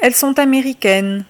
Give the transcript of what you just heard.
Elles sont américaines.